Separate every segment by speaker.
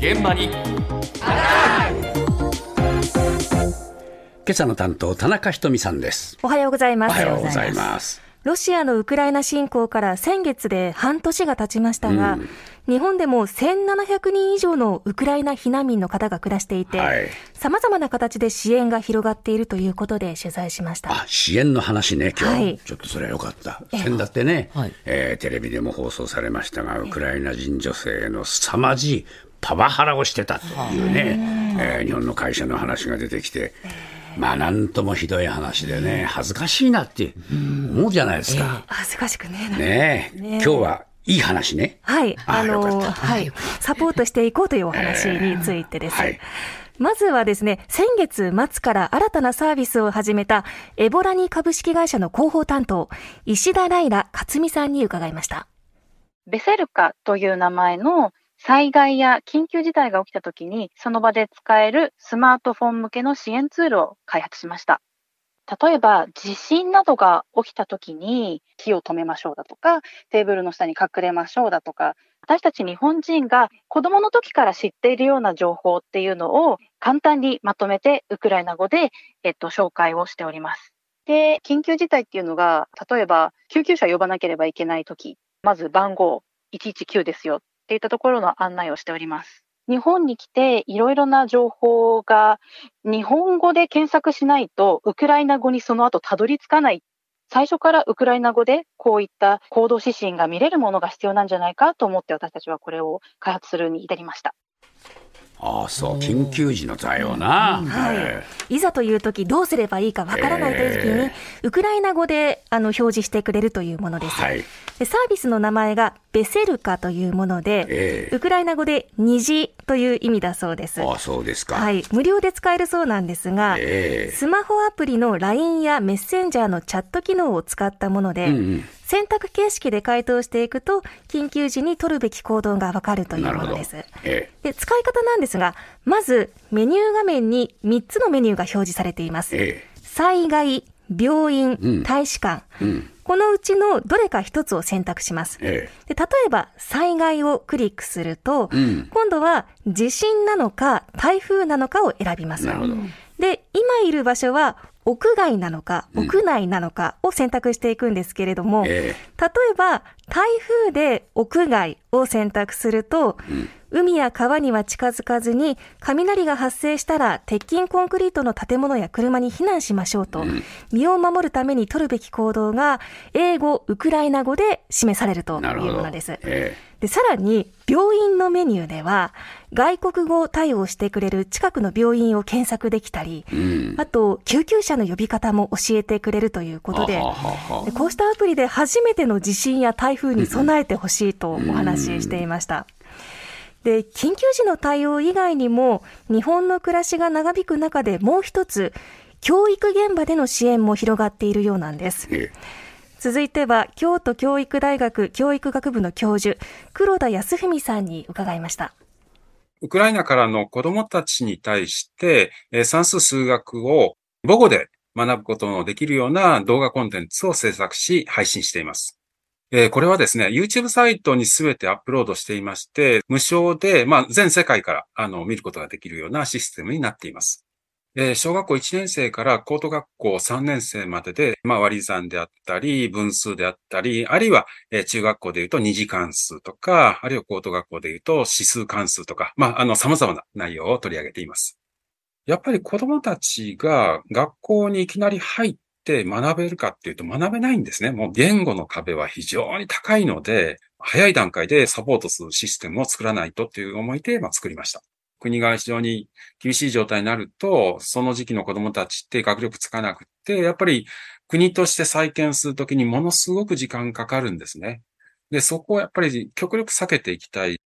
Speaker 1: 現場に。
Speaker 2: 今朝の担当田中ひとみさんです。
Speaker 3: おはようございます。
Speaker 2: おはようございます。
Speaker 3: ロシアのウクライナ侵攻から先月で半年が経ちましたが、
Speaker 2: うん。
Speaker 3: 日本でも1700人以上のウクライナ避難民の方が暮らしていて、
Speaker 2: はい。
Speaker 3: 様々な形で支援が広がっているということで取材しました。
Speaker 2: あ支援の話ね今日、
Speaker 3: はい。
Speaker 2: ちょっとそれはよかった。先だってね、
Speaker 1: はい。
Speaker 2: えーテレビでも放送されましたがウクライナ人女性の凄まじいパワハラをしてたというね、えー日本の会社の話が出てきて、まあなんともひどい話でね恥ずかしいなって思うじゃないですか、
Speaker 3: 恥ずかしくねえな。
Speaker 2: ねえ。今日はいい話ね。
Speaker 3: はい、
Speaker 2: あ
Speaker 3: あの、はい、サポートしていこうというお話についてです。
Speaker 2: はい。
Speaker 3: まずはですね、先月末から新たなサービスを始めたエボラニ株式会社の広報担当、石田ライラ克美さんに伺いました。
Speaker 4: ベセルカという名前の災害や緊急事態が起きたときに、その場で使えるスマートフォン向けの支援ツールを開発しました。例えば、地震などが起きたときに、火を止めましょうだとか、テーブルの下に隠れましょうだとか、私たち日本人が子供の時から知っているような情報っていうのを簡単にまとめてウクライナ語で、えっと、紹介をしております。で、緊急事態っていうのが、例えば救急車呼ばなければいけない時まず番号119ですよっていったところの案内をしております。日本に来ていろいろな情報が日本語で検索しないとウクライナ語にその後たどり着かない。最初からウクライナ語でこういった行動指針が見れるものが必要なんじゃないかと思って私たちはこれを開発するに至りました。
Speaker 2: ああそう緊急時の対応な、
Speaker 3: はい。
Speaker 2: え
Speaker 3: い。ざという時どうすればいいかわからないという時に、
Speaker 2: え
Speaker 3: ウクライナ語であの表示してくれるというものです。
Speaker 2: ーはい。
Speaker 3: でサービスの名前がベセルカというもので、
Speaker 2: ええ。
Speaker 3: ウクライナ語で虹という意味だそうです。
Speaker 2: ああそうですか、
Speaker 3: はい、無料で使えるそうなんですが、
Speaker 2: ええ。
Speaker 3: スマホアプリの LINE やメッセンジャーのチャット機能を使ったもので、
Speaker 2: うんうん。
Speaker 3: 選択形式で回答していくと、緊急時に取るべき行動がわかるというものです。
Speaker 2: え
Speaker 3: で使い方なんですが、まずメニュー画面に3つのメニューが表示されています。
Speaker 2: ええ。
Speaker 3: 災害、病院、
Speaker 2: うん。
Speaker 3: 大使館、
Speaker 2: えうん。
Speaker 3: このうちのどれか1つを選択します。
Speaker 2: え
Speaker 3: で例えば、災害をクリックすると、
Speaker 2: えうん。
Speaker 3: 今度は地震なのか台風なのかを選びます。
Speaker 2: なるほど。
Speaker 3: で、今いる場所は屋外なのか屋内なのかを選択していくんですけれども、
Speaker 2: え
Speaker 3: 例えば台風で屋外を選択すると、海や川には近づかずに雷が発生したら鉄筋コンクリートの建物や車に避難しましょうと、身を守るために取るべき行動が英語、ウクライナ語で示されると
Speaker 2: い
Speaker 3: うものです。
Speaker 2: え
Speaker 3: で、さらに、病院のメニューでは、外国語対応してくれる近くの病院を検索できたり、
Speaker 2: えうん。
Speaker 3: あと、救急車の呼び方も教えてくれるということで
Speaker 2: は、ははは
Speaker 3: でこうしたアプリで初めての地震や台風に備えてほしいとお話ししていました。で、緊急時の対応以外にも、日本の暮らしが長引く中でもう一つ、教育現場での支援も広がっているようなんです。
Speaker 2: え
Speaker 3: 続いては、京都教育大学教育学部の教授、黒田康文さんに伺いました。
Speaker 5: ウクライナからの子供たちに対して、えー算数数学を母語で学ぶことのできるような動画コンテンツを制作し配信しています。えーこれはですね、YouTube サイトにすべてアップロードしていまして、無償で、まあ、全世界からあの見ることができるようなシステムになっています。えー小学校1年生から高等学校3年生までで、まあ、割り算であったり、分数であったり、あるいは、えー中学校で言うと二次関数とか、あるいは高等学校で言うと指数関数とか、まあ、あの、様々な内容を取り上げています。やっぱり子供たちが学校にいきなり入って学べるかっていうと学べないんですね。もう言語の壁は非常に高いので、早い段階でサポートするシステムを作らないとっていう思いで、まあ、作りました。国が非常に厳しい状態になると、その時期の子供たちって学力つかなくって、やっぱり国として再建するときにものすごく時間かかるんですね。で、そこをやっぱり極力避けていきたい。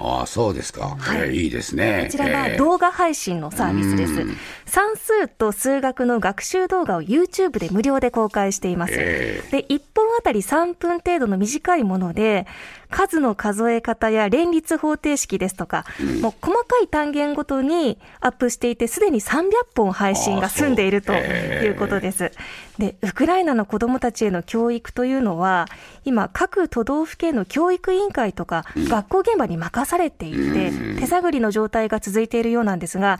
Speaker 2: ああそうですか、ええいいですね。
Speaker 3: こちら
Speaker 2: ええ
Speaker 3: が動画配信のサービスです。
Speaker 2: うん。
Speaker 3: 算数と数学の学習動画を YouTube で無料で公開しています。
Speaker 2: え
Speaker 3: で、1本あたり3分程度の短いもので、数の数え方や連立方程式ですとか、もう細かい単元ごとにアップしていて、すでに300本配信が済んでいるということです。で、ウクライナの子どもたちへの教育というのは、今、各都道府県の教育委員会とか、学校現場に任されていて、手探りの状態が続いているようなんですが、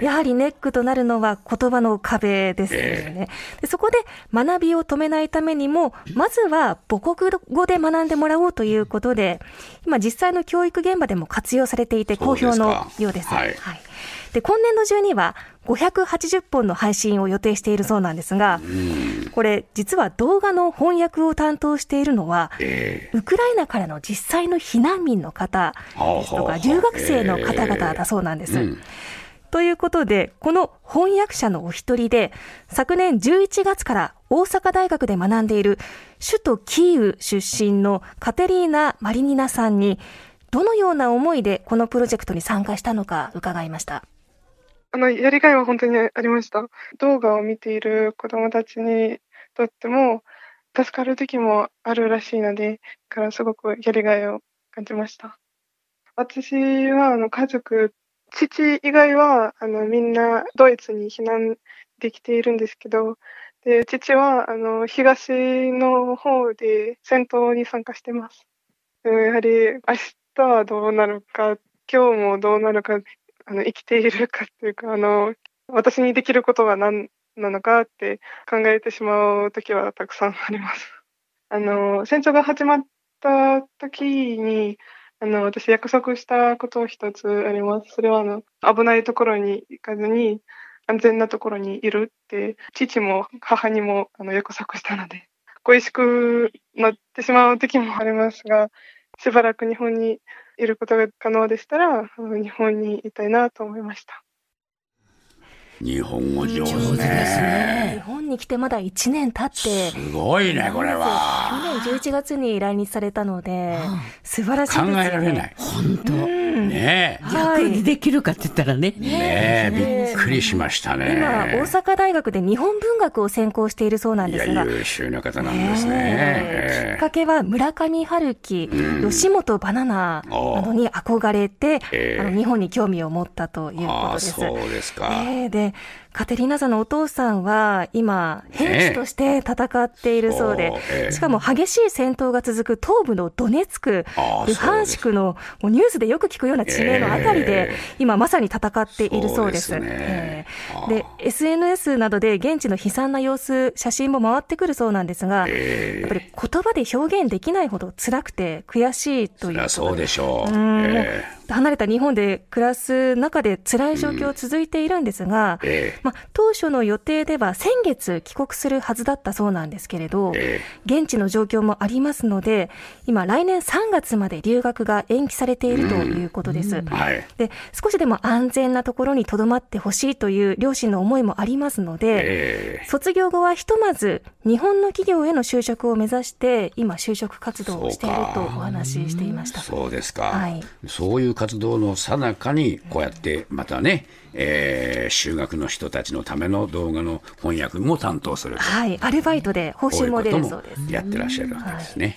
Speaker 3: やはりネックとなるのは言葉の壁ですよね。でそこで学びを止めないためにも、まずは母国語で学んでもらおうということで、今実際の教育現場でも活用されていて好評のようです。はい、はい。で、今年度中には580本の配信を予定しているそうなんですが、これ、実は動画の翻訳を担当しているのは、えー、ウクライナからの実際の避難民の方ですとか、留学生の方々だそうなんです。えーうんということで、この翻訳者のお一人で、昨年11月から大阪大学で学んでいる首都キーウ出身のカテリーナ・マリニナさんに、どのような思いでこのプロジェクトに参加したのか伺いました。
Speaker 1: あの、やりがいは本当にありました。動画を見ている子供たちにとっても、助かる時もあるらしいので、からすごくやりがいを感じました。私は、あの、家族、父以外は、あの、みんなドイツに避難できているんですけど、で、父は、あの、東の方で戦闘に参加してます。やはり、明日はどうなるか、今日もどうなるかあの生きているかっていうか、あの、私にできることは何なのかって考えてしまう時はたくさんあります。あの、戦争が始まった時に、あの、私約束したこと一つあります。それは、あの、危ないところに行かずに、安全なところにいるって、父も母にもあの約束したので、恋しくなってしまう時もありますが、しばらく日本にいることが可能でしたら、日本にいたいなと思いました。
Speaker 2: 日本語上手ですね。
Speaker 3: に来てまだ1年経って。
Speaker 2: すごいね、これは。
Speaker 3: 去年11月に来日されたので、素晴らしいです、
Speaker 2: ね、考えられない。
Speaker 6: 本当。
Speaker 2: ね
Speaker 6: え。逆にできるかって言ったらね。
Speaker 2: ねえ、びっくりしましたね。
Speaker 3: 今、大阪大学で日本文学を専攻しているそうなんですが。
Speaker 2: 優秀な方なんですね。
Speaker 3: きっかけは村上春樹、吉本バナナなどに憧れて、あの日本に興味を持ったということです。
Speaker 2: そうですか。
Speaker 3: で、カテリーナさんのお父さんは今、兵士として戦っているそうで、しかも激しい戦闘が続く東部のドネツク、ルハンシクのもうニュースでよく聞くような地名のあたりで、今まさに戦っているそうです。で、SNS などで現地の悲惨な様子、写真も回ってくるそうなんですが、やっぱり言葉で表現できないほど辛くて悔しいという
Speaker 2: そうでしょう。
Speaker 3: 離れた日本で暮らす中で辛い状況続いているんですが、うんえまあ、当初の予定では先月帰国するはずだったそうなんですけれど、え現地の状況もありますので、今来年3月まで留学が延期されているということです。うんはい、で少しでも安全なところに留まってほしいという両親の思いもありますので、え卒業後はひとまず日本の企業への就職を目指して、今就職活動をしているとお話ししていました。
Speaker 2: そうですか。はい、そういう活動のさなかに、こうやってまたね、えー、修学の人たちのための動画の翻訳も担当する
Speaker 3: はい、アルバイトで報酬も出るそうです。
Speaker 2: やってらっしゃるわけですね。はい